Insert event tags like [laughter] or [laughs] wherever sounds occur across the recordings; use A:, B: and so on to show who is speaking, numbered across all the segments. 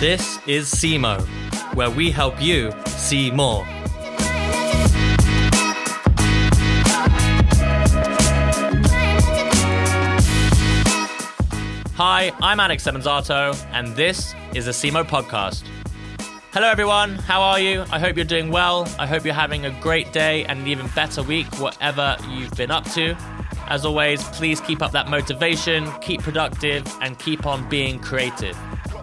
A: This is SEMO, where we help you see more. Hi, I'm Alex Semenzato, and this is the SEMO podcast. Hello, everyone. How are you? I hope you're doing well. I hope you're having a great day and an even better week, whatever you've been up to. As always, please keep up that motivation, keep productive, and keep on being creative.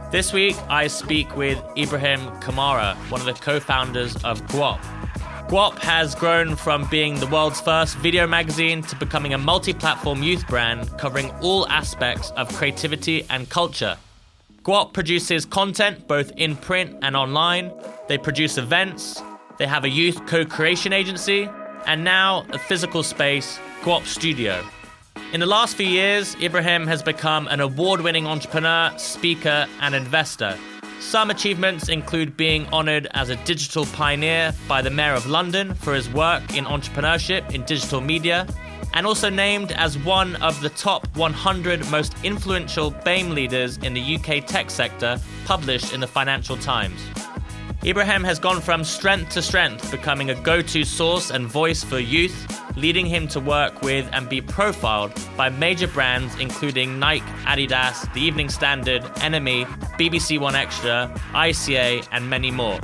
A: This week, I speak with Ibrahim Kamara, one of the co founders of Guap. Guap has grown from being the world's first video magazine to becoming a multi platform youth brand covering all aspects of creativity and culture. Guap produces content both in print and online. They produce events. They have a youth co creation agency. And now a physical space, Guap Studio. In the last few years, Ibrahim has become an award winning entrepreneur, speaker, and investor. Some achievements include being honoured as a digital pioneer by the Mayor of London for his work in entrepreneurship in digital media, and also named as one of the top 100 most influential BAME leaders in the UK tech sector, published in the Financial Times. Ibrahim has gone from strength to strength, becoming a go to source and voice for youth, leading him to work with and be profiled by major brands including Nike, Adidas, The Evening Standard, NME, BBC 1Xtra, ICA, and many more.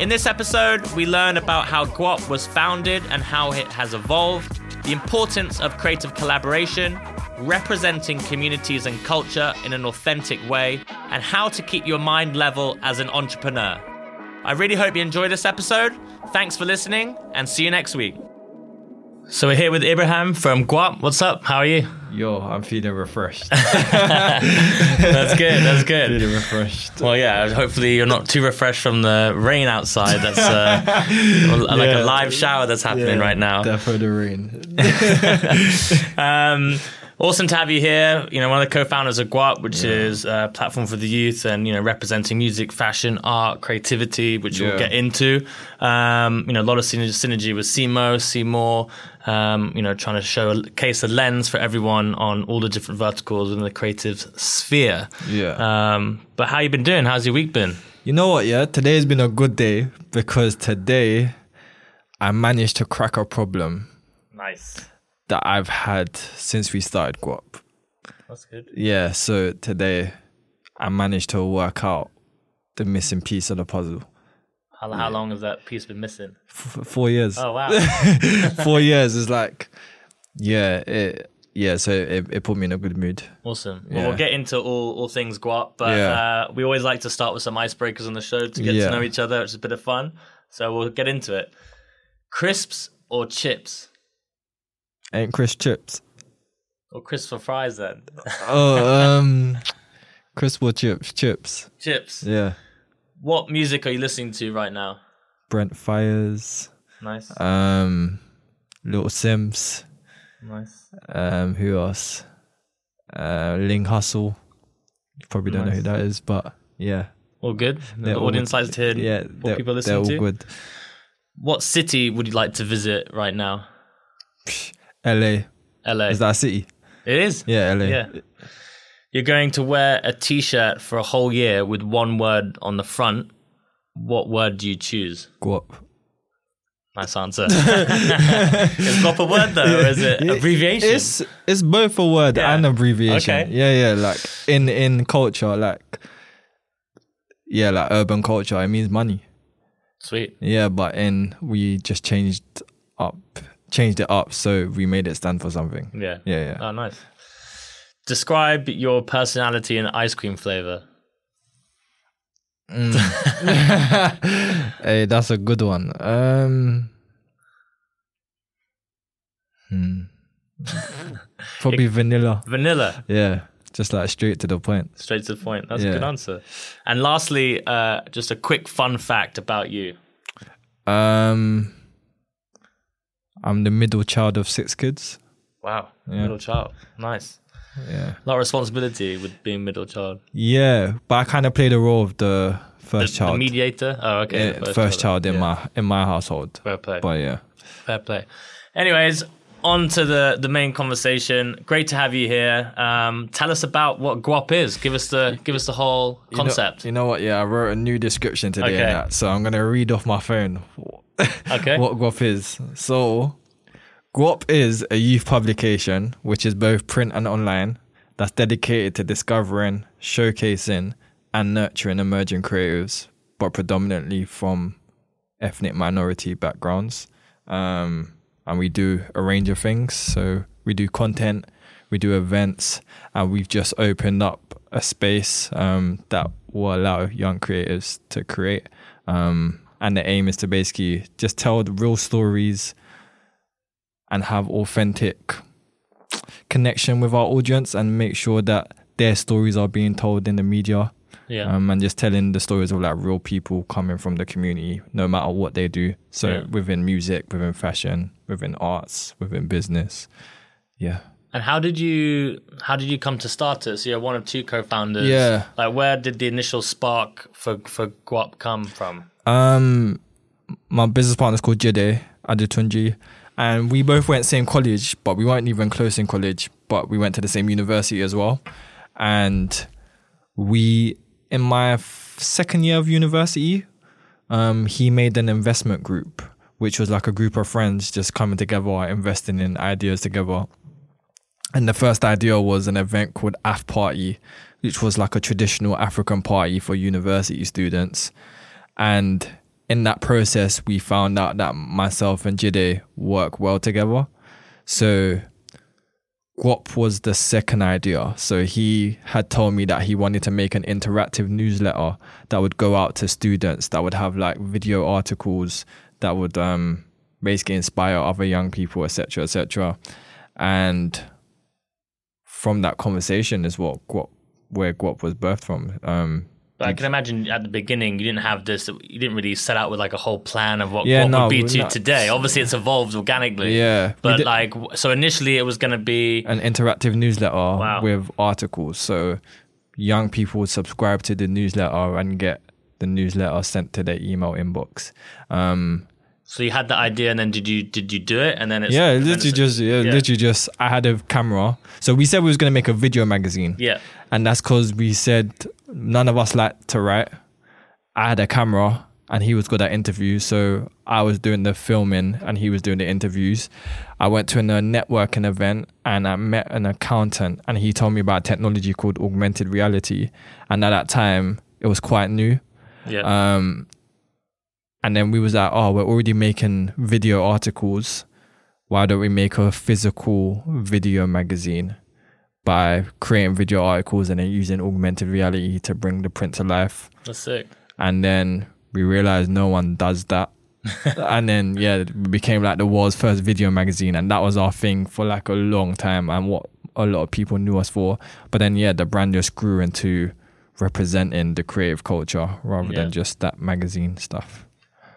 A: In this episode, we learn about how Guap was founded and how it has evolved, the importance of creative collaboration, representing communities and culture in an authentic way, and how to keep your mind level as an entrepreneur. I really hope you enjoy this episode. Thanks for listening, and see you next week. So we're here with Abraham from Guap. What's up? How are you?
B: Yo, I'm feeling refreshed. [laughs] [laughs]
A: That's good. That's good.
B: feeling refreshed.
A: Well, yeah. Hopefully, you're not too refreshed from the rain outside. That's uh, like a live shower that's happening right now.
B: Of the rain. [laughs]
A: Um, awesome to have you here. You know, one of the co-founders of Guap, which is a platform for the youth, and you know, representing music, fashion, art, creativity, which we'll get into. Um, you know, a lot of synergy, synergy with SEMO, See More. Um, you know, trying to show a case, a lens for everyone on all the different verticals within the creative sphere.
B: Yeah.
A: Um, but how you been doing? How's your week been?
B: You know what, yeah? Today's been a good day because today I managed to crack a problem
A: Nice.
B: That I've had since we started Guap.
A: That's good.
B: Yeah, so today I managed to work out the missing piece of the puzzle.
A: How, how long has that piece been missing?
B: F- four years.
A: Oh wow. [laughs]
B: four years is like, yeah, it, yeah. So it, it put me in a good mood.
A: Awesome. Well,
B: Yeah.
A: we'll get into all, all things Guap, but
B: Yeah.
A: uh, we always like to start with some icebreakers on the show to get
B: Yeah.
A: to know each other, which is a bit of fun. So we'll get into it. Crisps or chips?
B: Ain't Chris chips?
A: Or crisps or fries then?
B: Oh, [laughs] um, crisp chips? Chips.
A: chips.
B: Yeah.
A: What music are you listening to right now?
B: Brent Faiyaz.
A: Nice.
B: Um, Little Simz.
A: nice.
B: Um, who else? Uh, Ling Hustle. You probably don't know who that is, but yeah.
A: All good. The
B: They're all-
A: audience likes to hear
B: Yeah,
A: what
B: they're,
A: people
B: they're
A: listening
B: all
A: to.
B: good.
A: What city would you like to visit right now?
B: LA.
A: LA.
B: Is that a city?
A: it is.
B: Yeah, LA.
A: Yeah. You're going to wear a t-shirt for a whole year with one word on the front. What word do you choose?
B: Guap.
A: Nice answer. [laughs] is guap a word though, or is it abbreviation?
B: It's it's both a word
A: Yeah.
B: and abbreviation.
A: Okay.
B: Yeah, yeah. Like in in culture, like yeah, like urban culture, it means money.
A: Sweet.
B: Yeah, but in we just changed up, changed it up, so we made it stand for something.
A: Yeah.
B: Yeah, yeah.
A: Oh, nice. Describe your personality in ice cream flavor. [laughs]
B: hey, that's a good one. Um, hmm. [laughs] Probably vanilla.
A: Vanilla.
B: Yeah, just like straight to the point.
A: Straight to the point. That's a good answer. And lastly, uh, just a quick fun fact about you.
B: Um, I'm the middle child of six kids.
A: Wow.
B: Yeah.
A: Middle child. Nice.
B: Yeah,
A: A lot of responsibility with being middle child.
B: yeah, but I kind of play the role of the
A: The,
B: first
A: the
B: child.
A: mediator. Oh, okay.
B: Yeah,
A: the
B: first, child in
A: Yeah.
B: my in my household.
A: Fair play.
B: But yeah,
A: Fair play. Anyways, on to the the main conversation. Great to have you here. Um, tell us about what Guap is. Give us the give us the whole
B: You know-
A: concept.
B: You know, what? Yeah, I wrote a new description today,
A: Okay.
B: that, so I'm gonna read off my phone. [laughs]
A: Okay.
B: what Guap is. So, Guap is a youth publication which is both print and online that's dedicated to discovering, showcasing, and nurturing emerging creatives, but predominantly from ethnic minority backgrounds. Um, and we do a range of things. So we do content, we do events, and we've just opened up a space um, that will allow young creatives to create. Um, and the aim is to basically just tell the real stories and have authentic connection with our audience and make sure that their stories are being told in the media
A: yeah.
B: um, and just telling the stories of like real people coming from the community, no matter what they do. So
A: Yeah.
B: within music, within fashion, within arts, within business, yeah.
A: and how did you how did you come to start it? So you're one of two co-founders.
B: Yeah.
A: Like where did the initial spark for for Guap come from?
B: Um, my business partner's called Jide Adetunji, and we both went same college, but we weren't even close in college. But we went to the same university as well, and we in my f- second year of university, um, he made an investment group, which was like a group of friends just coming together, investing in ideas together. And the first idea was an event called AF Party, which was like a traditional African party for university students. And in that process, we found out that myself and Jide work well together. So Guap was the second idea. So he had told me that he wanted to make an interactive newsletter that would go out to students that would have like video articles that would um basically inspire other young people, etc., etc. And from that conversation is what Guap, where Guap was birthed from. Um,
A: But I can imagine at the beginning you didn't have this. You didn't really set out with like a whole plan of what
B: Yeah,
A: what
B: no,
A: would be to
B: not-
A: today. Obviously, it's evolved organically.
B: yeah,
A: But
B: did-
A: like, so initially it was going to be
B: an interactive newsletter
A: Wow.
B: with articles. So young people would subscribe to the newsletter and get the newsletter sent to their email inbox. Um,
A: So you had the idea, and then did you did you do it? And then it's
B: yeah, literally
A: it's-
B: just yeah,
A: yeah.
B: literally just I had a camera. So we said we was gonna make a video magazine.
A: yeah,
B: And that's because we said none of us like to write. I had a camera and he was good at interviews. So I was doing the filming and he was doing the interviews. I went to a networking event and I met an accountant and he told me about technology called augmented reality. And at that time, it was quite new.
A: yeah.
B: Um, and then we was like, oh, we're already making video articles. Why don't we make a physical video magazine by creating video articles and then using augmented reality to bring the print to life?
A: That's sick.
B: And then we realized no one does that. [laughs] and then yeah, we became like the world's first video magazine, and that was our thing for like a long time, and what a lot of people knew us for. But then yeah, the brand just grew into representing the creative culture rather
A: Yeah.
B: than just that magazine stuff.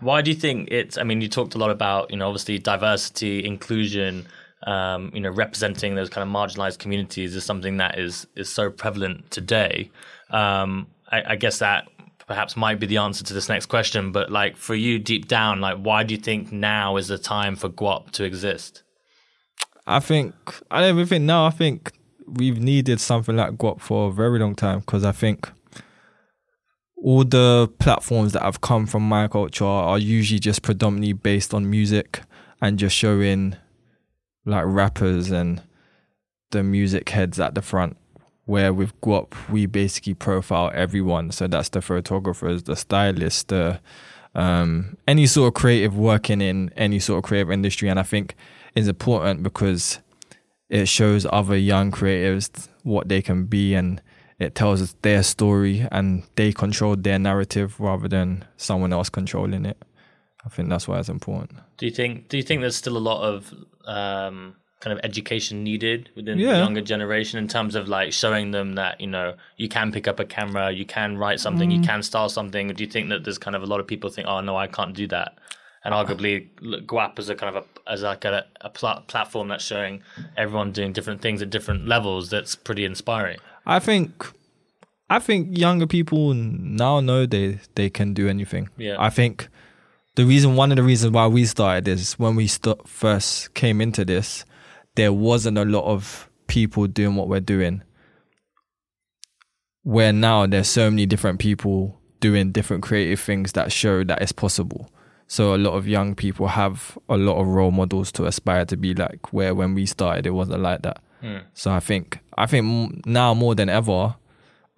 A: Why do you think it's? I mean, you talked a lot about you know obviously diversity, inclusion. Um, you know, representing those kind of marginalized communities is something that is is so prevalent today. Um, I, I guess that perhaps might be the answer to this next question. But like for you, deep down, like why do you think now is the time for Guap to exist?
B: I think I don't even think now. I think we've needed something like Guap for a very long time because I think all the platforms that have come from my culture are usually just predominantly based on music and just showing like rappers and the music heads at the front. Where with Guap, we basically profile everyone. So that's the photographers, the stylists, the um, any sort of creative working in any sort of creative industry. And I think it's important because it shows other young creatives what they can be and it tells us their story and they control their narrative rather than someone else controlling it. I think that's why it's important.
A: Do you think? Do you think there's still a lot of um, kind of education needed within the younger generation in terms of like showing them that you know you can pick up a camera, you can write something,
B: Mm.
A: you can style something? Do you think that there's kind of a lot of people think, oh no, I can't do that, and arguably Guap as a kind of a as like a, a pla- platform that's showing everyone doing different things at different levels. That's pretty inspiring.
B: I think I think younger people now know they they can do anything.
A: Yeah.
B: I think the reason one of the reasons why we started is when we st- first came into this, there wasn't a lot of people doing what we're doing. Where now there's so many different people doing different creative things that show that it's possible. So a lot of young people have a lot of role models to aspire to be like. Where when we started, it wasn't like that. Hmm. So I think I think now more than ever,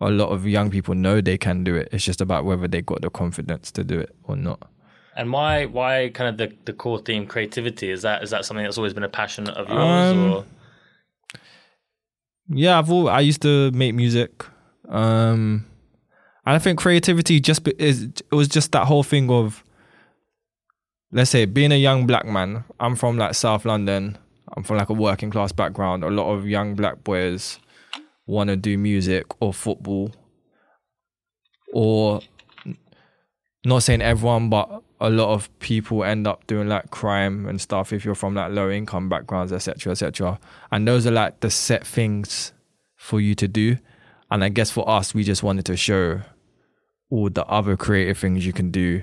B: a lot of young people know they can do it. It's just about whether they got the confidence to do it or not.
A: And why why kind of the, the core theme creativity is that is that something that's always been a passion of yours
B: Um,
A: or
B: Yeah, I've all, I used to make music, um, and I think creativity just is it was just that whole thing of let's say being a young black man. I'm from like South London. I'm from like a working class background. A lot of young black boys want to do music or football, or not saying everyone, but a lot of people end up doing like crime and stuff if you're from like low income backgrounds, etc., etc. And those are like the set things for you to do. And I guess for us, we just wanted to show all the other creative things you can do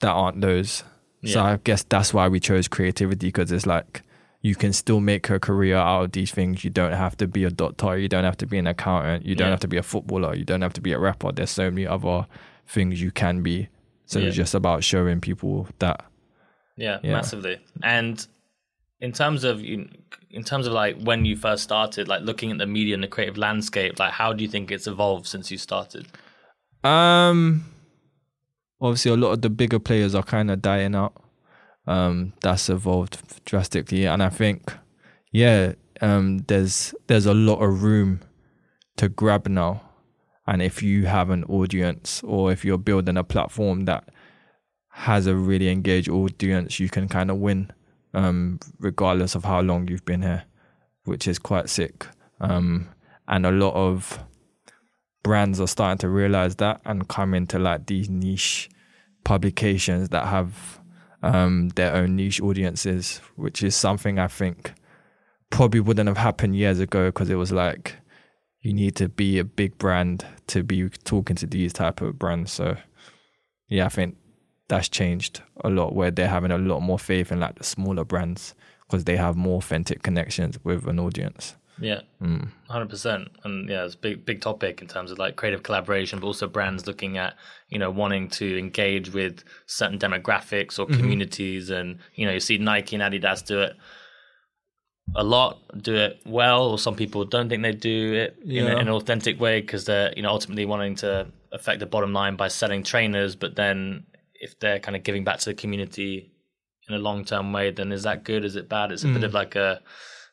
B: that aren't those. So I guess that's why we chose creativity because it's like you can still make a career out of these things. You don't have to be a doctor. You don't have to be an accountant. You don't
A: Yeah.
B: have to be a footballer. You don't have to be a rapper. There's so many other things you can be. So it's just about showing people that.
A: Yeah,
B: Yeah.
A: massively. And in terms of you, in terms of like when you first started, like looking at the media and the creative landscape, like how do you think it's evolved since you started?
B: Um, obviously, a lot of the bigger players are kind of dying out. Um, that's evolved drastically, and I think, yeah, um, there's there's a lot of room to grab now, and if you have an audience or if you're building a platform that has a really engaged audience, you can kind of win, um, regardless of how long you've been here, which is quite sick. Um, and a lot of brands are starting to realize that and come into like these niche publications that have um, their own niche audiences, which is something I think probably wouldn't have happened years ago because it was like you need to be a big brand to be talking to these type of brands. So yeah, I think that's changed a lot where they're having a lot more faith in like the smaller brands because they have more authentic connections with an audience.
A: Yeah, mm. hundred percent. And yeah, it's a big big topic in terms of like creative collaboration, but also brands looking at you know wanting to engage with certain demographics or mm-hmm. communities, and you know you see Nike and Adidas do it a lot, do it well, or some people don't think they do it in, a, in an authentic way because they're you know ultimately wanting to affect the bottom line by selling trainers, but then if they're kind of giving back to the community in a long term way, then is that good? Is it bad? It's a bit of like a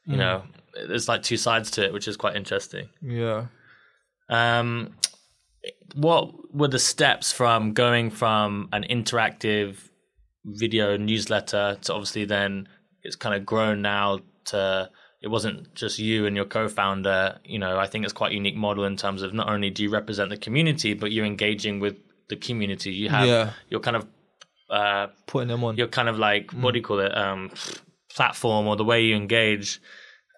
A: you know there's like two sides to it which is quite interesting
B: Yeah.
A: um what were the steps from going from an interactive video newsletter to obviously then it's kind of grown now to it wasn't just you and your co-founder you know i think it's quite a unique model in terms of not only do you represent the community but you're engaging with the community you have
B: Yeah.
A: you're kind of uh
B: Putting them on.
A: your kind of like what do you call it um platform or the way you engage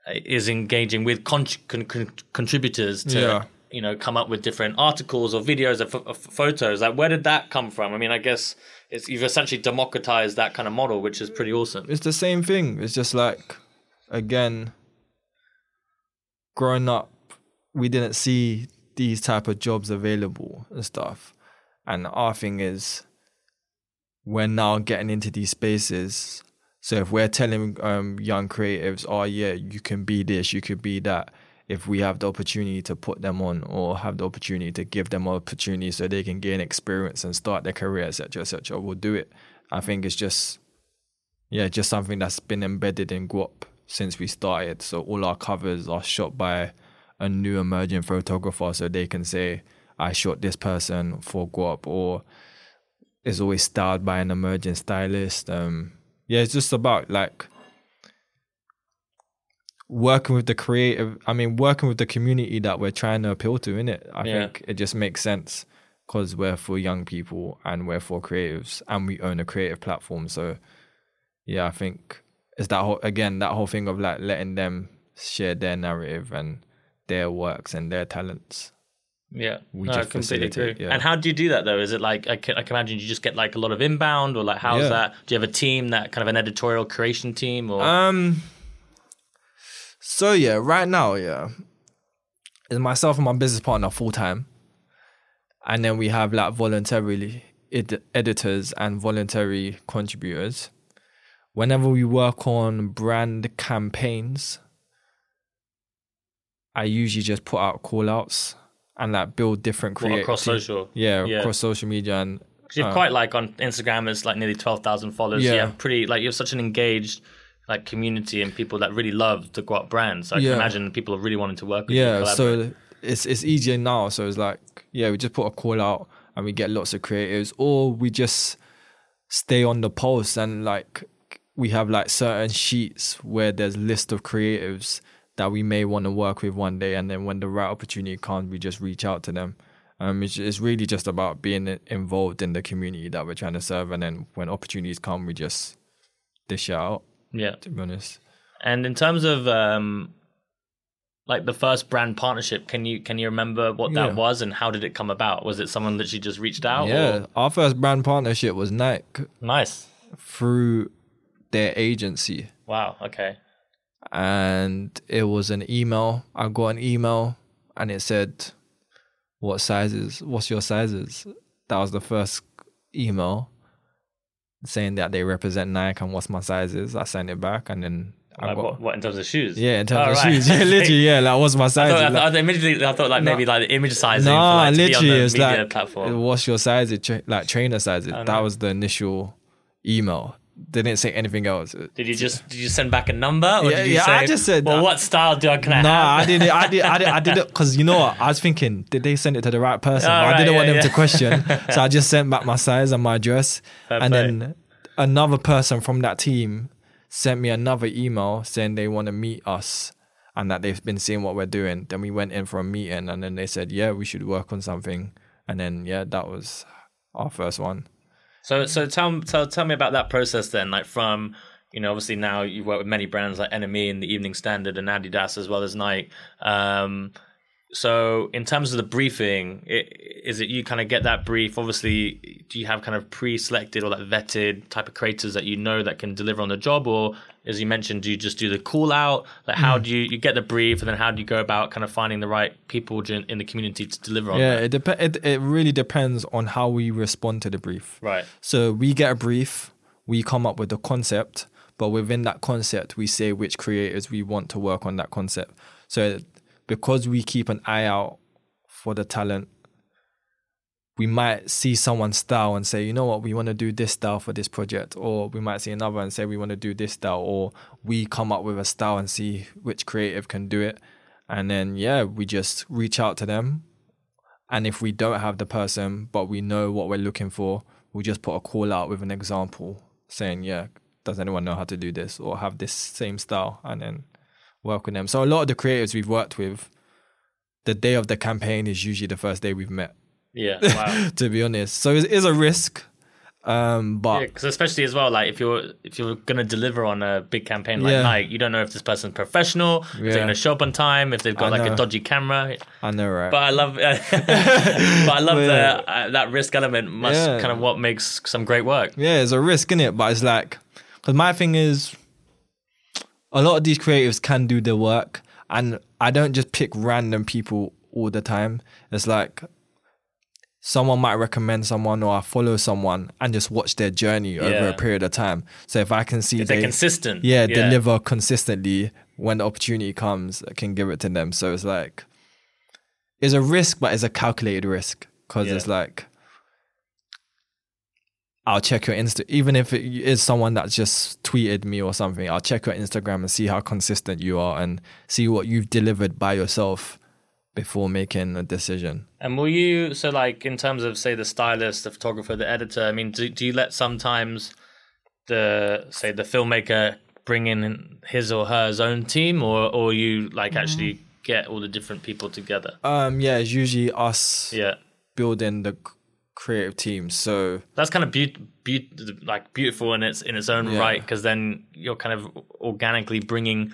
A: uh, is engaging with con- con- con- contributors to
B: Yeah.
A: you know come up with different articles or videos or, ph- or photos like where did that come from i mean i guess it's you've essentially democratized that kind of model which is pretty awesome
B: it's the same thing. It's just like, again, growing up, we didn't see these type of jobs available and stuff. And our thing is, we're now getting into these spaces. So if we're telling um, young creatives, oh yeah, you can be this, you could be that. If we have the opportunity to put them on, or have the opportunity to give them opportunity so they can gain experience and start their career, etc., etc., we'll do it. I think it's just yeah, just something that's been embedded in Guap since we started. So all our covers are shot by a new emerging photographer, so they can say, "I shot this person for Guap," or is always styled by an emerging stylist. Um, yeah, it's just about like working with the creative. I mean, working with the community that we're trying to appeal to. In it, I
A: Yeah.
B: think it just makes sense because we're for young people and we're for creatives, and we own a creative platform. So yeah, I think it's that whole again that whole thing of like letting them share their narrative and their works and their talents.
A: Yeah,
B: We
A: no, I
B: just
A: completely
B: facilitate,
A: agree.
B: yeah.
A: And how do you do that though? Is it like I can, I can imagine you just get like a lot of inbound, or like how's
B: Yeah.
A: that? Do you have a team that kind of an editorial creation team, or
B: Um. So yeah, right now, yeah, it's myself and my business partner full time, and then we have like voluntarily ed- editors and voluntary contributors. Whenever we work on brand campaigns, I usually just put out call outs and like build different creative
A: across social?
B: Yeah,
A: Yeah.
B: across social media and
A: 'Cause you're
B: uh,
A: quite like on Instagram, it's like nearly twelve thousand followers. You
B: Yeah.
A: have pretty like you have such an engaged like community and people that really love the Guap brand. So I
B: Yeah.
A: can imagine people are really wanting to work with you.
B: yeah so it's it's easier now so it's like yeah we just put a call out and we get lots of creatives or we just stay on the post and like we have like certain sheets where there's list of creatives that we may want to work with one day and then when the right opportunity comes we just reach out to them um it's, it's really just about being involved in the community that we're trying to serve and then when opportunities come we just dish it out
A: yeah.
B: to be honest
A: And in terms of um, like the first brand partnership, can you can you remember what that
B: Yeah.
A: was and how did it come about? Was it someone that you just reached out?
B: yeah
A: or-
B: our first brand partnership was nike
A: Nice.
B: through their agency
A: Wow. Okay.
B: and it was an email i got an email and it said what sizes what's your sizes that was the first email saying that they represent nike and what's my sizes i sent it back and then i
A: Like,
B: got
A: what, what in terms of shoes?
B: yeah in terms
A: Oh,
B: of
A: right.
B: shoes yeah [laughs] literally yeah like what's my
A: I
B: sizes
A: thought, I, thought, immediately, I thought like
B: No.
A: maybe like the image sizing for
B: Nah,
A: like to be on
B: literally,
A: the
B: it's like
A: platform.
B: what's your size? Tra- like trainer sizes. That
A: no.
B: was the initial email. They didn't say anything else.
A: Did you just did you send back a number? Or
B: Yeah,
A: did you
B: yeah,
A: say,
B: I just said
A: Well,
B: uh,
A: what style do I can I
B: Nah? I didn't. I did. I did. I did it because [laughs] you know what? I was thinking, did they send it to the right person?
A: Oh,
B: I didn't want
A: yeah,
B: them to question, [laughs] so I just sent back my size and my address,
A: Fair
B: and
A: play.
B: then another person from that team sent me another email saying they want to meet us and that they've been seeing what we're doing. Then we went in for a meeting, and then they said, yeah, we should work on something, and then yeah, that was our first one.
A: So so tell tell tell me about that process then. Like from you know obviously now you work with many brands like NME and the Evening Standard and Adidas as well as Nike. Um, so in terms of the briefing, i is it you kind of get that brief? Obviously, do you have kind of pre-selected or like vetted type of creators that you know that can deliver on the job, or as you mentioned, do you just do the call out? Like how hmm. do you you get the brief and then how do you go about kind of finding the right people in in the community to deliver on
B: Yeah,
A: that?
B: it, dep- it it really depends on how we respond to the brief.
A: Right.
B: So we get a brief, we come up with a concept, but within that concept, we say which creators we want to work on that concept. So because we keep an eye out for the talent, we might see someone's style and say, you know what, we want to do this style for this project, or we might see another and say we want to do this style, or we come up with a style and see which creative can do it, and then yeah, we just reach out to them, and if we don't have the person, but we know what we're looking for, we just put a call out with an example saying, yeah, does anyone know how to do this or have this same style, and then work with them. So a lot of the creatives we've worked with, the day of the campaign is usually the first day we've met
A: Yeah. [laughs] Wow.
B: to be honest. So it is a risk, um, but
A: because especially as well, like if you're if you're gonna deliver on a big campaign like
B: Yeah.
A: Nike, you don't know if this person's professional, if
B: Yeah.
A: they're gonna show up on time, if they've got like a dodgy camera.
B: I know, right?
A: But I love, [laughs] but I love
B: yeah.
A: the uh, that risk element. Must
B: Yeah.
A: kind of what makes some great work.
B: yeah, it's a risk, is it? But it's like, because my thing is, a lot of these creatives can do the work, and I don't just pick random people all the time. It's like someone might recommend someone, or I follow someone and just watch their journey over a period of time. So if I can see
A: If they're
B: they-
A: consistent,
B: yeah, deliver consistently when the opportunity comes, I can give it to them. So it's like, it's a risk, but it's a calculated risk because
A: Yeah.
B: it's like, I'll check your Insta, even if it is someone that's just tweeted me or something, I'll check your Instagram and see how consistent you are and see what you've delivered by yourself before making a decision.
A: And will you so like in terms of say the stylist, the photographer, the editor? I mean, do do you let sometimes the say the filmmaker bring in his or her own team, or or you like actually get all the different people together?
B: Um, yeah, it's usually us
A: Yeah.
B: building the creative team. So
A: that's kind of be- be- like beautiful in its in its own
B: Yeah.
A: right because then you're kind of organically bringing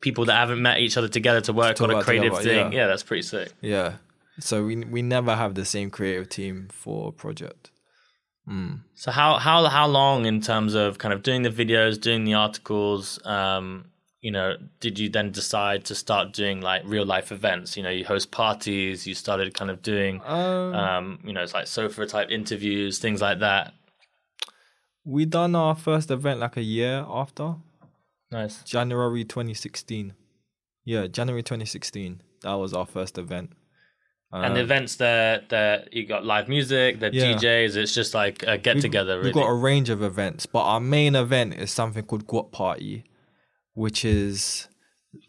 A: people that haven't met each other together to work
B: To
A: on a creative
B: together,
A: thing. Yeah.
B: yeah.
A: that's pretty sick.
B: Yeah. So we we never have the same creative team for a project.
A: So how how how long in terms of kind of doing the videos, doing the articles, um, you know, did you then decide to start doing like real life events? You know, you host parties, you started kind of doing
B: Um,
A: um, you know, it's like sofa type interviews, things like that.
B: we done our first event like a year after
A: Nice.
B: January 2016. Yeah, January 2016. That was our first event.
A: and the um, events there that you got live music, the
B: Yeah.
A: DJs, it's just like a get together really.
B: We've got a range of events, but our main event is something called Guap Party, which is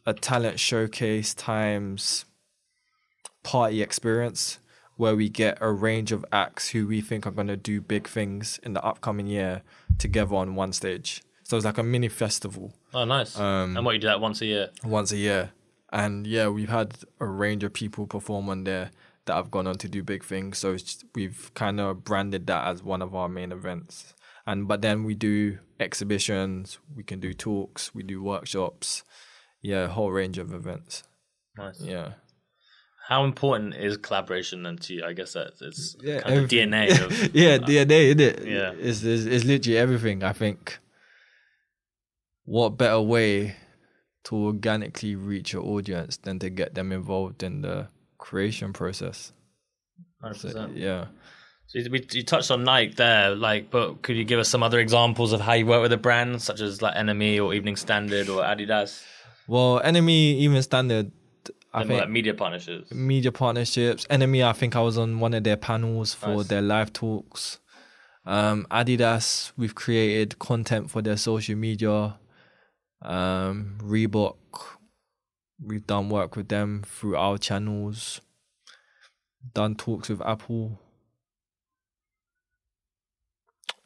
B: a talent showcase times party experience where we get a range of acts who we think are going to do big things in the upcoming year together on one stage. So it's like a mini festival
A: oh nice.
B: Um,
A: and what you do that once a year.
B: once a year. And yeah, we've had a range of people perform on there that have gone on to do big things. So it's, we've kind of branded that as one of our main events. And but then we do exhibitions, we can do talks, we do workshops, yeah, a whole range of events.
A: Nice.
B: Yeah.
A: How important is collaboration then to you? I guess that's it's
B: Yeah,
A: kind of. DNA of [laughs]
B: yeah, DNA, isn't it?
A: Yeah.
B: It's, it's, it's literally everything. I think what better way to organically reach your audience than to get them involved in the creation process?
A: 100%.
B: So, yeah.
A: So you, we, you touched on Nike there, like, but could you give us some other examples of how you work with a brand, such as like NME or Evening Standard or Adidas,
B: Well, NME, Evening Standard, I think
A: like media partnerships?
B: media partnerships. NME, I think I was on one of their panels for
A: Nice.
B: their live talks. Um, Adidas, we've created content for their social media. Um, Reebok, we've done work with them through our channels. Done talks with Apple.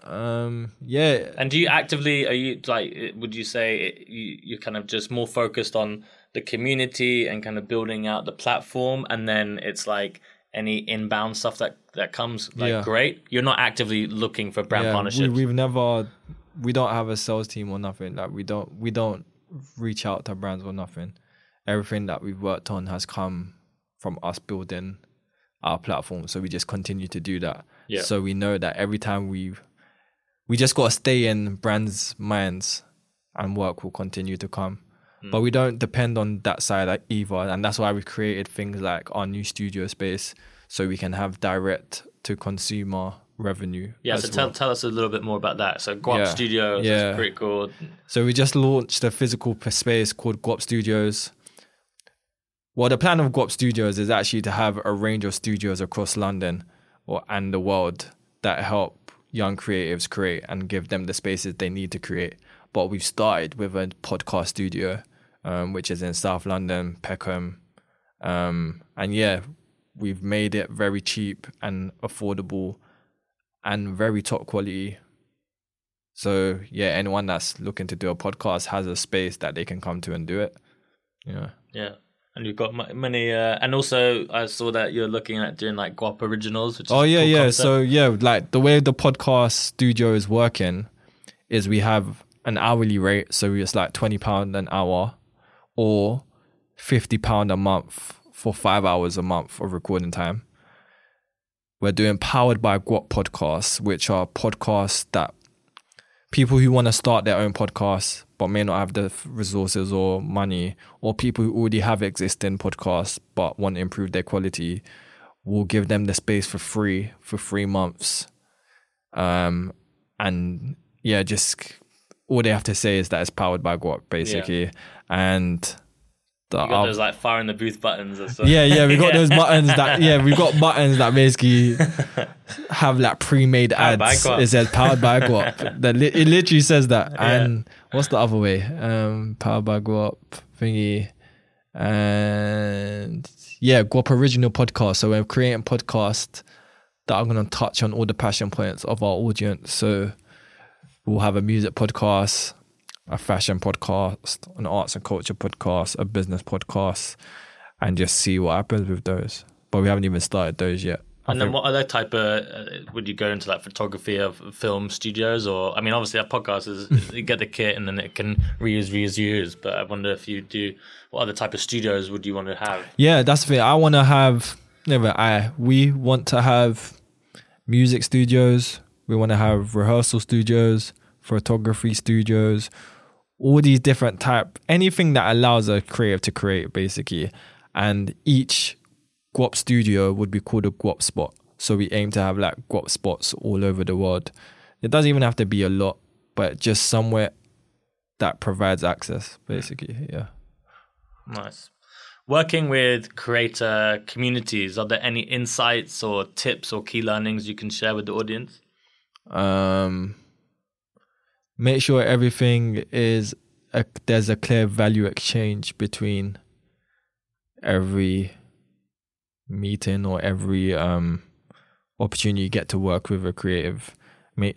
B: Um, yeah,
A: And do you actively are you like would you say it, you you're kind of just more focused on the community and kind of building out the platform, and then it's like any inbound stuff that that comes like
B: Yeah.
A: great. You're not actively looking for brand
B: yeah,
A: partnerships.
B: We, we've never, we don't have a sales team or nothing. Like we don't, we don't reach out to brands or nothing. Everything that we've worked on has come from us building our platform. So we just continue to do that.
A: Yeah.
B: So we know that every time we, we just got to stay in brands' minds, and work will continue to come.
A: Hmm.
B: But we don't depend on that side either, and that's why we created things like our new studio space, so we can have direct to consumer revenue.
A: yeah, so tell
B: well.
A: tell us a little bit more about that. So Guap
B: Yeah.
A: Studios
B: Yeah.
A: is pretty cool.
B: So we just launched a physical space called Guap Studios. Well, the plan of Guap Studios is actually to have a range of studios across London or and the world that help young creatives create and give them the spaces they need to create. But we've started with a podcast studio, um, which is in South London, Peckham, um, and yeah, we've made it very cheap and affordable, and very top quality so yeah, anyone that's looking to do a podcast has a space that they can come to and do it. Yeah.
A: Yeah. And you've got ma- many, uh, and also I saw that you're looking at doing like Guap originals. Which is
B: Oh yeah,
A: cool
B: yeah.
A: concept.
B: So yeah, like the way the podcast studio is working is we have an hourly rate, so it's like twenty pound an hour, or fifty pound a month for five hours a month of recording time. We're doing powered by Guap podcasts, which are podcasts that people who want to start their own podcasts but may not have the resources or money, or people who already have existing podcasts but want to improve their quality, will give them the space for free for three months. Um, and yeah, just all they have to say is that it's powered by Guap, basically, and the
A: you got those like fire in the booth buttons and stuff.
B: yeah, yeah, we've got [laughs] those buttons that yeah, we've got buttons that basically [laughs] have like pre-made
A: Powered
B: ads. It says powered by Guap. [laughs] that li- it literally says that. And what's the other way? Um, powered by Guap thingy, and yeah, Guap original podcast. So we're creating podcasts that are gonna touch on all the passion points of our audience. So we'll have a music podcast, a fashion podcast, an arts and culture podcast, a business podcast, and just see what happens with those. But we haven't even started those yet. I
A: And then what other type of uh, would you go into like photography of film studios or I mean obviously that podcast is [laughs] you get the kit and then it can reuse reuse reuse but I wonder if you do what other type of studios would you want to have
B: yeah, that's the thing. I want to have never I. We want to have music studios. We want to have rehearsal studios, photography studios, all these different type, anything that allows a creative to create, basically. And each guap studio would be called a guap spot. So we aim to have like guap spots all over the world. It doesn't even have to be a lot, but just somewhere that provides access, basically. Yeah.
A: Nice. Working with creator communities, are there any insights or tips or key learnings you can share with the audience?
B: Um, make sure everything is a, there's a clear value exchange between every meeting or every um opportunity you get to work with a creative.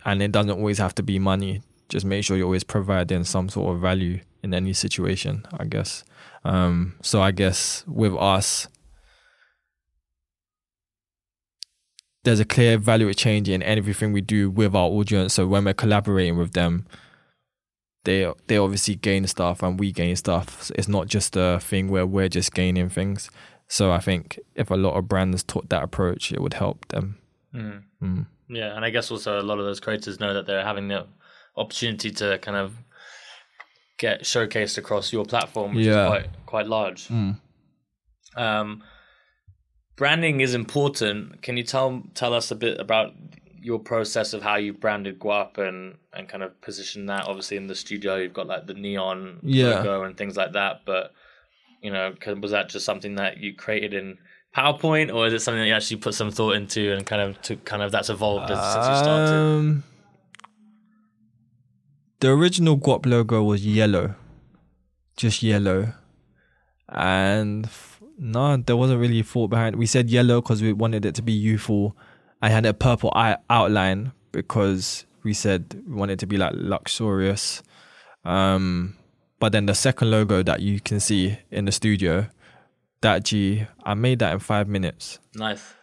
B: And it doesn't always have to be money. Just make sure you're always providing some sort of value in any situation i guess. Um so i guess with us there's a clear value exchange in everything we do with our audience so when we're collaborating with them they they obviously gain stuff and we gain stuff it's not just a thing where we're just gaining things so i think if a lot of brands took that approach it would help them
A: Mm.
B: Mm.
A: Yeah, and I guess also a lot of those creators know that they're having the opportunity to kind of get showcased across your platform, which
B: Yeah.
A: is quite quite large.
B: Mm.
A: Um, branding is important. Can you tell tell us a bit about your process of how you branded Guap and and kind of position that? Obviously, in the studio, you've got like the neon
B: Yeah.
A: logo and things like that. But you know, was that just something that you created in PowerPoint, or is it something that you actually put some thought into and kind of to kind of that's evolved as, since you started?
B: Um, the original Guap logo was yellow, just yellow, and no, there wasn't really thought behind. We said yellow because we wanted it to be youthful. I had a purple eye outline because we said we wanted it to be like luxurious. Um, but then the second logo that you can see in the studio, that G, I made that in five minutes.
A: Nice.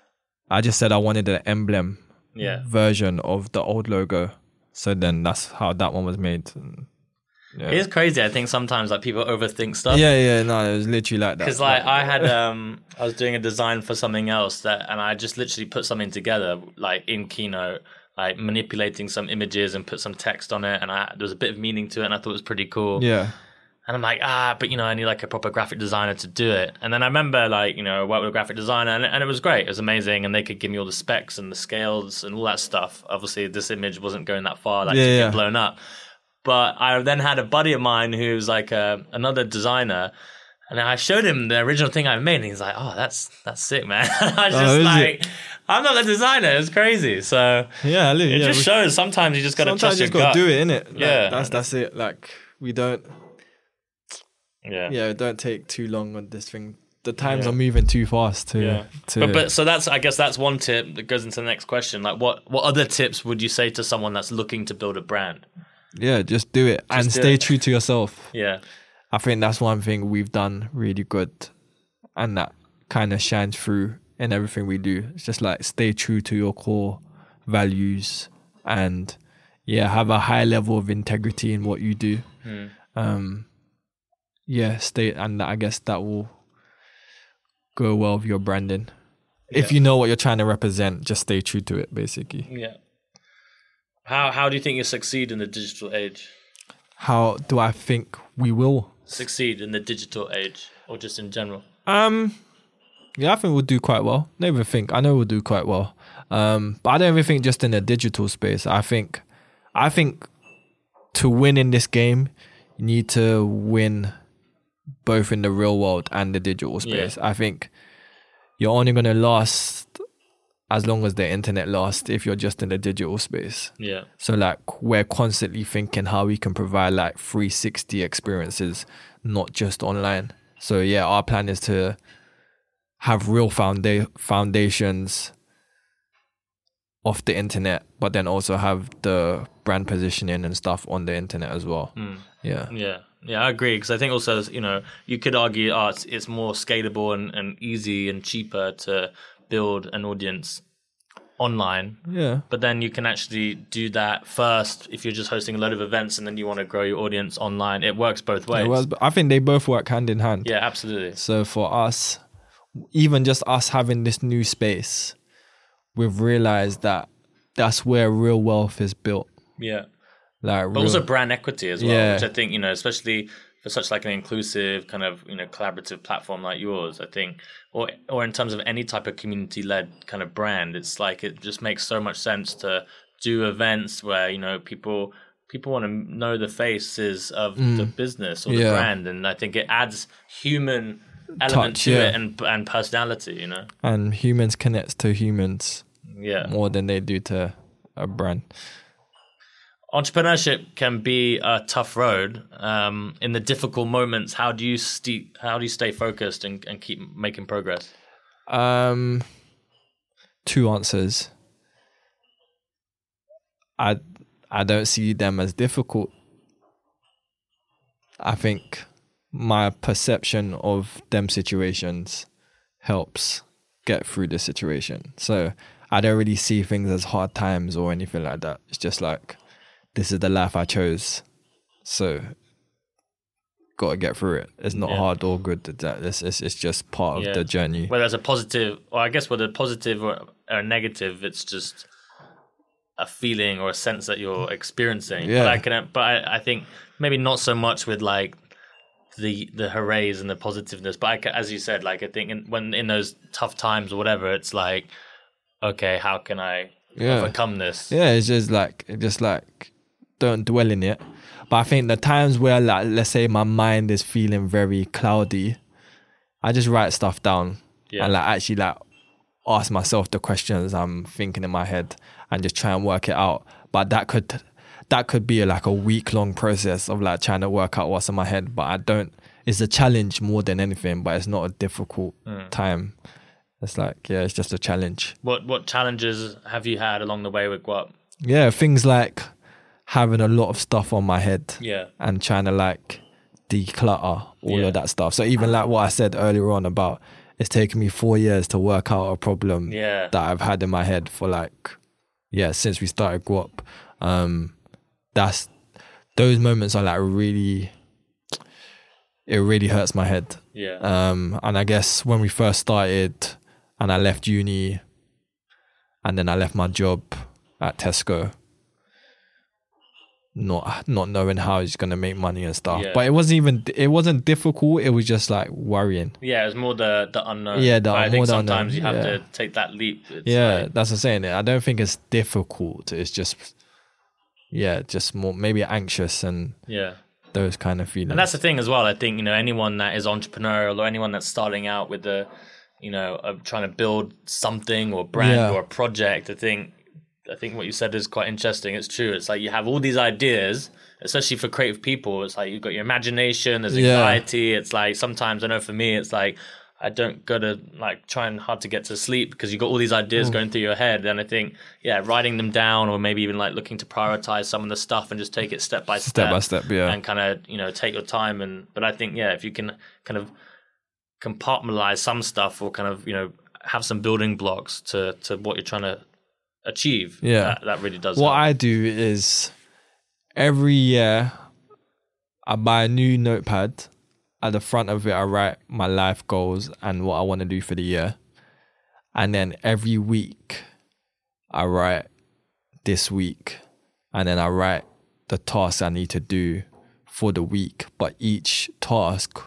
B: I just said I wanted an emblem
A: Yeah.
B: version of the old logo. So then that's how that one was made. Yeah.
A: It is crazy. I think sometimes like people overthink stuff.
B: yeah, yeah, no, it was literally like that.
A: Because like I had um I was doing a design for something else that and I just literally put something together like in Keynote, like manipulating some images and put some text on it and I there was a bit of meaning to it and I thought it was pretty cool.
B: yeah,
A: And I'm like, ah, but you know, I need like a proper graphic designer to do it. And then I remember like, you know, I worked with a graphic designer and, and it was great. It was amazing. And they could give me all the specs and the scales and all that stuff. Obviously, this image wasn't going that far, like
B: Yeah,
A: to
B: yeah.
A: get blown up. But I then had a buddy of mine who's like a, another designer. And I showed him the original thing I made, and he's like, "Oh, that's that's sick, man." [laughs] I was
B: Oh,
A: just like, "I'm not the designer." It's crazy. So
B: yeah,
A: it
B: yeah.
A: just shows sometimes you just got to
B: sometimes
A: trust
B: you just gotta
A: gut.
B: do it, innit? Like,
A: Yeah.
B: that's that's it. Like we don't,
A: Yeah.
B: yeah, don't take too long on this thing. The times
A: Yeah.
B: are moving too fast to
A: Yeah.
B: to.
A: But, but so that's I guess that's one tip that goes into the next question. Like what what other tips would you say to someone that's looking to build a brand?
B: Yeah, just do it and
A: do
B: stay
A: it.
B: true to yourself.
A: Yeah.
B: I think that's one thing we've done really good, and that kind of shines through in everything we do. It's just like stay true to your core values and yeah, have a high level of integrity in what you do.
A: Hmm.
B: Um, yeah, stay, and I guess that will go well with your branding. If you know what you're trying to represent, just stay true to it. Basically,
A: Yeah. How how do you think you succeed in the digital age?
B: how do I think we will?
A: Succeed in the digital age, or just in general?
B: Um, yeah, I think we'll do quite well. Don't even think. I know we'll do quite well. Um, but I don't even think just in the digital space. I think, I think to win in this game, you need to win both in the real world and the digital space. I think you're only gonna last as long as the internet lasts if you're just in the digital space.
A: Yeah.
B: So like we're constantly thinking how we can provide like 360 experiences, not just online. So yeah, our plan is to have real founda- foundations off the internet, but then also have the brand positioning and stuff on the internet as well. Hmm. Yeah.
A: Yeah, yeah, I agree because I think also you know you could argue oh, it's, it's more scalable and, and easy and cheaper to build an audience online,
B: Yeah.
A: but then you can actually do that first if you're just hosting a load of events and then you want to grow your audience online. It works both ways.
B: It was, but I think they both work hand in hand.
A: yeah, absolutely.
B: So for us, even just us having this new space, we've realized that that's where real wealth is built.
A: Yeah.
B: Like,
A: But
B: real,
A: also brand equity as well,
B: Yeah.
A: which I think, you know, especially for such like an inclusive kind of, you know, collaborative platform like yours, I think, or or in terms of any type of community led kind of brand, it's like it just makes so much sense to do events where, you know, people people want to know the faces of the business or the
B: Mm. Yeah.
A: brand and I think it adds human element
B: Touch,
A: to
B: yeah.
A: it and and personality, you know.
B: and humans connect to humans
A: Yeah.
B: more than they do to a brand.
A: Entrepreneurship can be a tough road. Um, in the difficult moments, how do you st- how do you stay focused and, and keep making progress?
B: Um, two answers. I I don't see them as difficult. I think my perception of them situations helps get through the situation. So I don't really see things as hard times or anything like that. It's just like this is the life I chose. So gotta get through it. It's not
A: Yeah.
B: hard or good. That it's, it's it's just part of the journey.
A: Whether it's a positive, or I guess whether positive or, or a negative, it's just a feeling or a sense that you're experiencing.
B: Yeah.
A: But I can, but I, I think maybe not so much with like the the hoorays and the positiveness. But I, as you said, like I think in, when in those tough times or whatever, it's like, okay, how can I
B: Yeah.
A: overcome this?
B: Yeah, it's just like just like don't dwell in it. But I think the times where like let's say my mind is feeling very cloudy, I just write stuff down
A: Yeah.
B: and like actually like ask myself the questions I'm thinking in my head and just try and work it out. But that could that could be like a week long process of like trying to work out what's in my head. But I don't it's a challenge more than anything, but it's not a difficult hmm. time. It's like, yeah, it's just a challenge.
A: What what challenges have you had along the way with what?
B: Yeah, things like having a lot of stuff on my head
A: Yeah.
B: and trying to like declutter all
A: Yeah.
B: of that stuff. So even like what I said earlier on about it's taken me four years to work out a problem
A: Yeah.
B: that I've had in my head for like yeah, since we started Guap. Um that's those moments are like really it really hurts my head.
A: Yeah.
B: Um, and I guess when we first started and I left uni and then I left my job at Tesco, not not knowing how he's gonna make money and stuff.
A: Yeah.
B: But it wasn't even it wasn't difficult, it was just like worrying.
A: yeah, it's more the the unknown.
B: Yeah, the-
A: But I
B: more
A: think
B: the
A: sometimes
B: unknown,
A: you have
B: yeah.
A: to take that leap. It's
B: yeah,
A: like-
B: that's what I'm saying. I don't think it's difficult. It's just yeah, just more maybe anxious and
A: yeah.
B: those kind of feelings.
A: And that's the thing as well. I think you know anyone that is entrepreneurial or anyone that's starting out with the, you know, of trying to build something or brand
B: Yeah.
A: or a project. I think, I think what you said is quite interesting. It's true. It's like you have all these ideas, especially for creative people. It's like you've got your imagination. There's
B: Yeah.
A: anxiety. It's like sometimes I know for me, it's like. I don't go to like trying hard to get to sleep because you've got all these ideas
B: Mm.
A: going through your head. And I think, yeah, writing them down or maybe even like looking to prioritize some of the stuff and just take it step by
B: step. step by step, yeah.
A: and kind of you know take your time and but i think yeah if you can kind of compartmentalize some stuff or kind of you know have some building blocks to to what you're trying to achieve
B: Yeah.
A: that, that really does
B: What
A: help.
B: I do is every year I buy a new notepad. At the front of it, I write my life goals and what I want to do for the year. And then every week, I write this week. And then I write the tasks I need to do for the week. But each task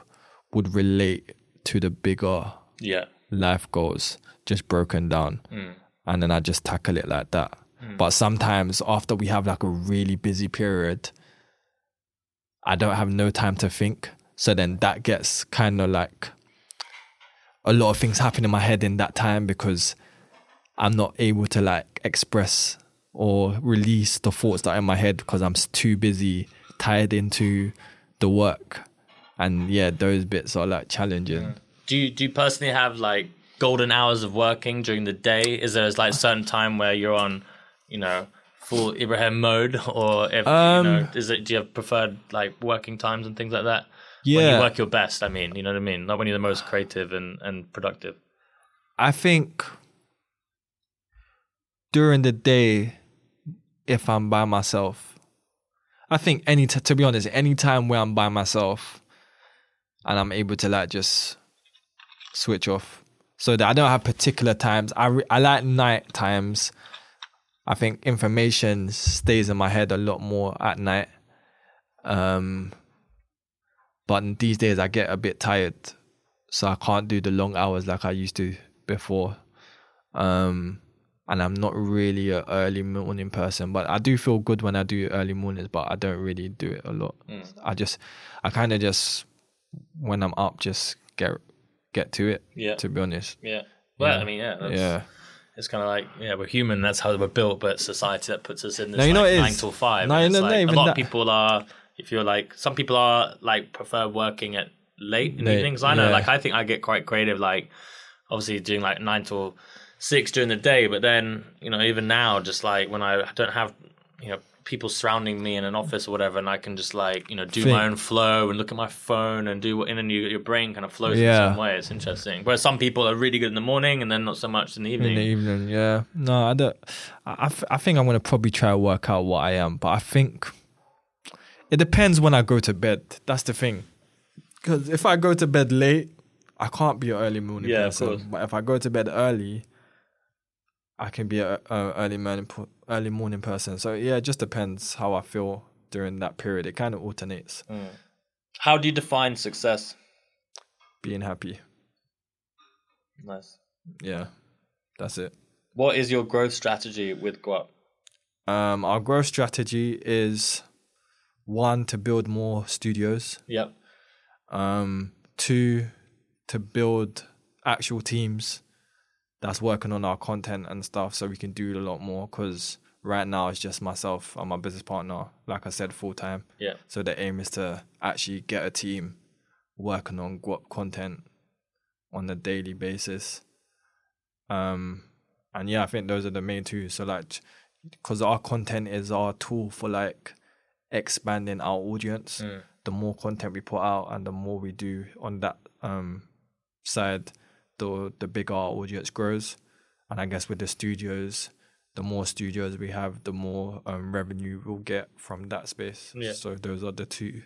B: would relate to the bigger
A: yeah
B: life goals just broken down mm. And then I just tackle it like that. Hmm. But sometimes after we have like a really busy period, I don't have no time to think. So then that gets kind of like a lot of things happen in my head in that time because I'm not able to like express or release the thoughts that are in my head because I'm too busy tied into the work. And yeah, those bits are like challenging. Hmm.
A: do you do you personally have like golden hours of working during the day? Is there like a certain time where you're on you know full ibrahim mode? [laughs] Or if
B: Um,
A: you know is it do you have preferred like working times and things like that? When
B: Yeah.
A: you work your best i mean you know what i mean? Not when you're the most creative and and productive.
B: I think during the day, if I'm by myself, I think any t- to be honest, any time where I'm by myself and I'm able to like just switch off, so that I don't have particular times. I re- I like night times. I think information stays in my head a lot more at night. Um, but these days I get a bit tired, so I can't do the long hours like I used to before. Um, and I'm not really an early morning person, but I do feel good when I do early mornings, but I don't really do it a lot.
A: Mm.
B: I just, I kind of just when I'm up, just get get to it.
A: Yeah.
B: To be honest.
A: Yeah. Well,
B: Yeah.
A: I mean, yeah. That's,
B: Yeah.
A: It's kind of like, yeah, we're human. That's how we're built. But society that puts us in this
B: No, you know
A: like,
B: is.
A: nine till five.
B: No, no,
A: like,
B: not
A: a lot
B: that.
A: of people are. If you're like, some people are like prefer working at late in the evenings. I know,
B: yeah.
A: like, I think I get quite creative. Like, obviously doing like nine till six during the day, but then you know, even now, just like when I don't have you know people surrounding me in an office or whatever, and I can just like you know do
B: Think.
A: my own flow and look at my phone and do what, and then you, your brain kind of flows
B: Yeah.
A: in some way. It's interesting. Whereas some people are really good in the morning and then not so much in the evening.
B: In the evening, yeah. No, I don't. I, I think I'm gonna probably try to work out what I am, but I think it depends when I go to bed. That's the thing. Because if I go to bed late, I can't be an early morning
A: Yeah, of
B: person.
A: course.
B: But if I go to bed early, I can be a, a early morning early morning person. So yeah, it just depends how I feel during that period. It kind of alternates.
A: How do you define success?
B: Being happy,
A: Nice.
B: yeah, that's it.
A: What is your growth strategy with Guap?
B: Um, our growth strategy is one to build more studios.
A: Yep.
B: Um, two to build actual teams that's working on our content and stuff, so we can do a lot more. Because right now it's just myself and my business partner, like I said, full time.
A: Yeah.
B: So the aim is to actually get a team working on Guap content on a daily basis. Um, and yeah, I think those are the main two. So like, because our content is our tool for like expanding our audience. The more content we put out and the more we do on that um side, the the bigger our audience grows. And I guess with the studios, the more studios we have, the more um, revenue we'll get from that space.
A: Yeah.
B: So those are the two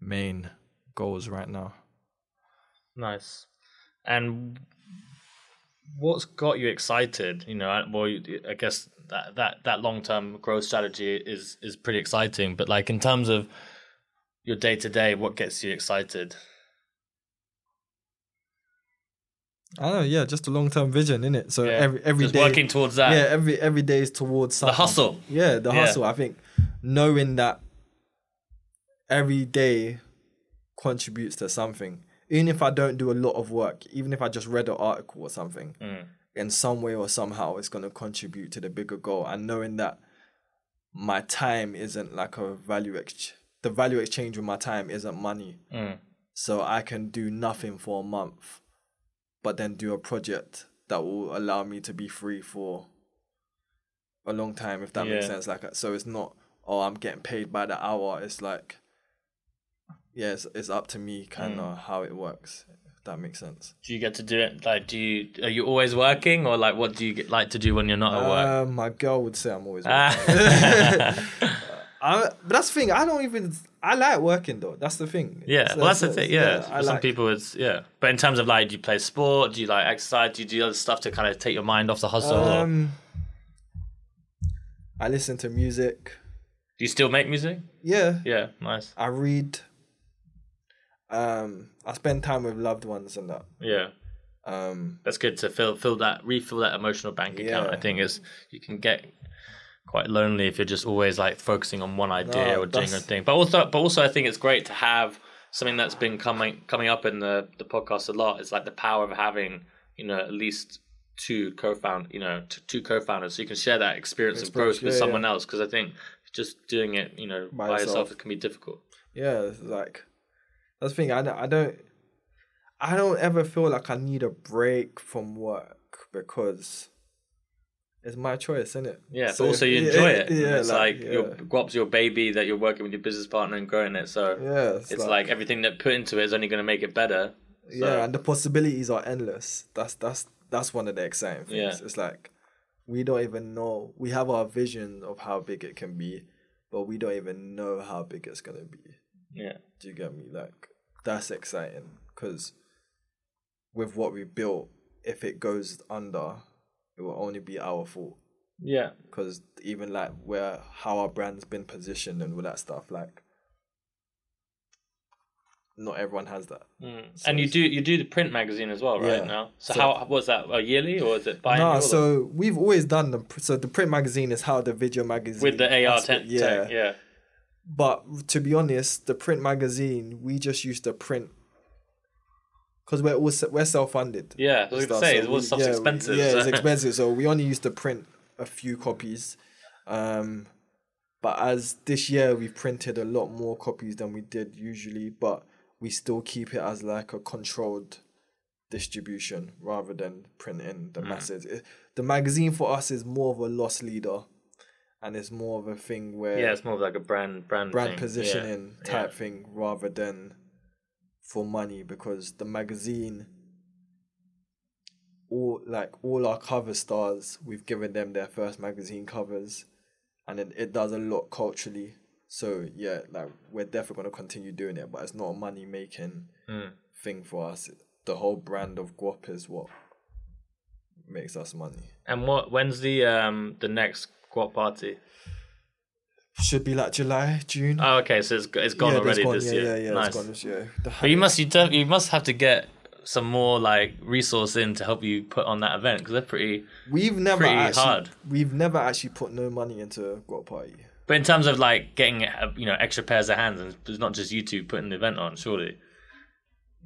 B: main goals right now.
A: Nice. And what's got you excited? You know, well, I guess that that that long term growth strategy is is pretty exciting. But like in terms of your day to day, what gets you excited?
B: I don't know, yeah, just a long term vision, in it. So
A: Yeah,
B: every every
A: just
B: day-
A: working towards that.
B: Yeah, every every day is towards something.
A: The hustle.
B: Yeah, the
A: Yeah.
B: hustle. I think knowing that every day contributes to something. Even if I don't do a lot of work, even if I just read an article or something,
A: Mm.
B: in some way or somehow it's gonna contribute to the bigger goal. And knowing that my time isn't like a value exchange. The value exchange with my time isn't money.
A: Mm.
B: So I can do nothing for a month, but then do a project that will allow me to be free for a long time, if that makes sense. Like, so it's not, oh, I'm getting paid by the hour. It's like, yeah, it's, it's up to me kind of how it works, if that makes sense.
A: Do you get to do it? Like, do you are you always working, or like, what do you get, like to do when you're not at work?
B: Uh, my girl would say I'm always [laughs] working. [laughs] I, but that's the thing. I don't even. I like working though. That's the thing.
A: Yeah,
B: So-
A: well, that's the thing. Yeah,
B: I
A: for some
B: like-
A: people, it's yeah. But in terms of like, do you play sport? Do you like exercise? Do you do other stuff to kind of take your mind off the hustle?
B: Um, I listen to music.
A: do you still make music?
B: Yeah,
A: Yeah, nice.
B: I read. Um, I spend time with loved ones and that.
A: Yeah,
B: Um,
A: that's good to fill fill that refill that emotional bank account. I think is you can get quite lonely if you're just always like focusing on one idea
B: No,
A: or doing a thing. But also, but also, I think it's great to have something that's been coming coming up in the the podcast a lot. It's like the power of having you know at least two co-found you know t- two co-founders so you can share that experience of growth with
B: yeah,
A: someone
B: yeah.
A: else because I think just doing it you know by,
B: By
A: yourself
B: yourself.
A: it can be difficult.
B: yeah, like that's the thing. I don't, I don't. I don't ever feel like I need a break from work because it's my choice, isn't it?
A: Yeah, but also you enjoy it. [laughs]
B: Yeah,
A: it's like,
B: yeah.
A: your Guap's your baby that you're working with your business partner and growing it. So
B: yeah, it's,
A: it's like, everything that put into it is only going to make it better. So,
B: yeah, and the possibilities are endless. That's that's that's one of the exciting things.
A: Yeah.
B: It's like we don't even know. We have our vision of how big it can be, but we don't even know how big it's gonna be.
A: yeah,
B: Do you get me? Like that's exciting because with what we built, if it goes under, it will only be our fault
A: Yeah.
B: because even like where how our brand's been positioned and all that stuff, like not everyone has that. Mm.
A: and you do you do the print magazine as well, right
B: Yeah.
A: now. So,
B: So-
A: how was that a yearly or is it biannual?
B: No,
A: or-
B: so we've always done the so the print magazine is how the video magazine
A: with the AR ten, yeah, yeah,
B: But to be honest, the print magazine we just used to print because we're all we're self funded.
A: yeah. I was gonna say it was stuff's expensive.
B: Yeah,
A: so-
B: it's [laughs] expensive. So we only used to print a few copies. Um, but as this year we've printed a lot more copies than we did usually, but we still keep it as like a controlled distribution rather than printing
A: Mm.
B: the masses. It, the magazine for us is more of a loss leader, and it's more of a thing where
A: yeah, it's more of like a brand brand
B: brand
A: thing.
B: positioning
A: Yeah,
B: type
A: yeah.
B: thing rather than for money because the magazine all like all our cover stars we've given them their first magazine covers and it, it does a lot culturally so yeah like we're definitely going to continue doing it but it's not a money making
A: Mm.
B: thing for us the whole brand of guap is what makes us money
A: And what? When's the um the next Guap party?
B: Should be like july june
A: Oh, okay. So it's it's gone
B: yeah, that's
A: already
B: gone,
A: this
B: yeah,
A: year.
B: yeah yeah
A: nice.
B: it's gone this year
A: But you must you def- you must have to get some more like resource in to help you put on that event because they're pretty.
B: We've never
A: pretty
B: actually,
A: hard.
B: We've never actually put no money into a Guap party.
A: But in terms of like getting uh, you know extra pairs of hands, and it's not just you two putting the event on, surely.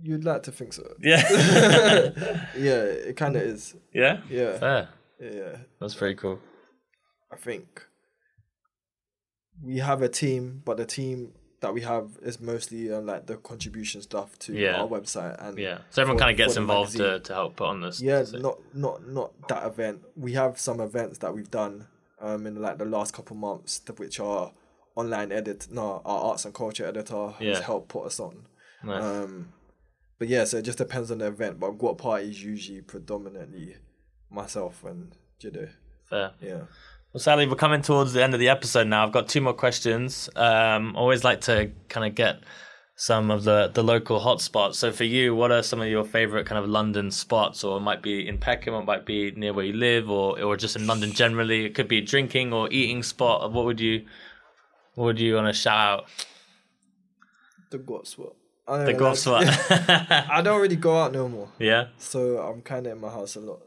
B: You'd like to think so.
A: Yeah. [laughs]
B: Yeah, it kind of is.
A: yeah.
B: Yeah,
A: Fair.
B: yeah.
A: That's very cool.
B: I think we have a team, but the team that we have is mostly uh, like the contribution stuff to
A: Yeah.
B: our website and
A: Yeah. So everyone kind of gets involved to, to help put on this.
B: Yeah,
A: this-
B: not not not that event. We have some events that we've done um in like the last couple months, which are online edit. No, our arts and culture editor has helped put us on.
A: Nice.
B: Um, but yeah, so it just depends on the event. But what party is usually predominantly myself and Jide.
A: Fair.
B: Yeah.
A: Well, Sally, we're coming towards the end of the episode now. I've got two more questions. Um, always like to kind of get some of the, the local hotspots. So for you, what are some of your favorite kind of London spots, or it might be in Peckham, or it might be near where you live, or or just in London generally? It could be a drinking or eating spot. What would you what would you want to shout out?
B: The Guap spot. I
A: The Guap
B: like-
A: spot. [laughs]
B: I don't really go out no more,
A: yeah,
B: so I'm kind of in my house a lot,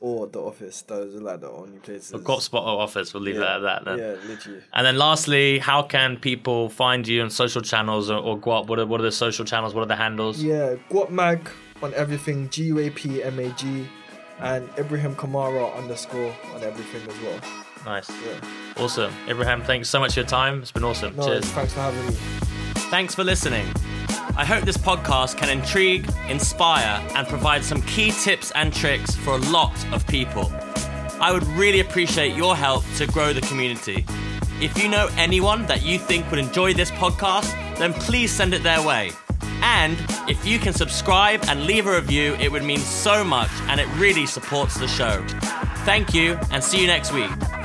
B: or the office. Those are like the only places.
A: Guap spot or office. We'll leave
B: yeah.
A: it at that then.
B: Yeah, literally.
A: And then lastly, how can people find you on social channels or, or Guap? What are, what are the social channels? What are the handles?
B: Yeah, Guap Mag on everything. G U A P M A G, and Ibrahim Kamara underscore on everything as well.
A: Nice.
B: Yeah.
A: Awesome. Ibrahim, thanks so much for your time. It's been awesome.
B: No,
A: Cheers.
B: thanks for having me.
A: Thanks for listening. I hope this podcast can intrigue, inspire, and provide some key tips and tricks for a lot of people. I would really appreciate your help to grow the community. If you know anyone that you think would enjoy this podcast, then please send it their way. And if you can subscribe and leave a review, it would mean so much and it really supports the show. Thank you and see you next week.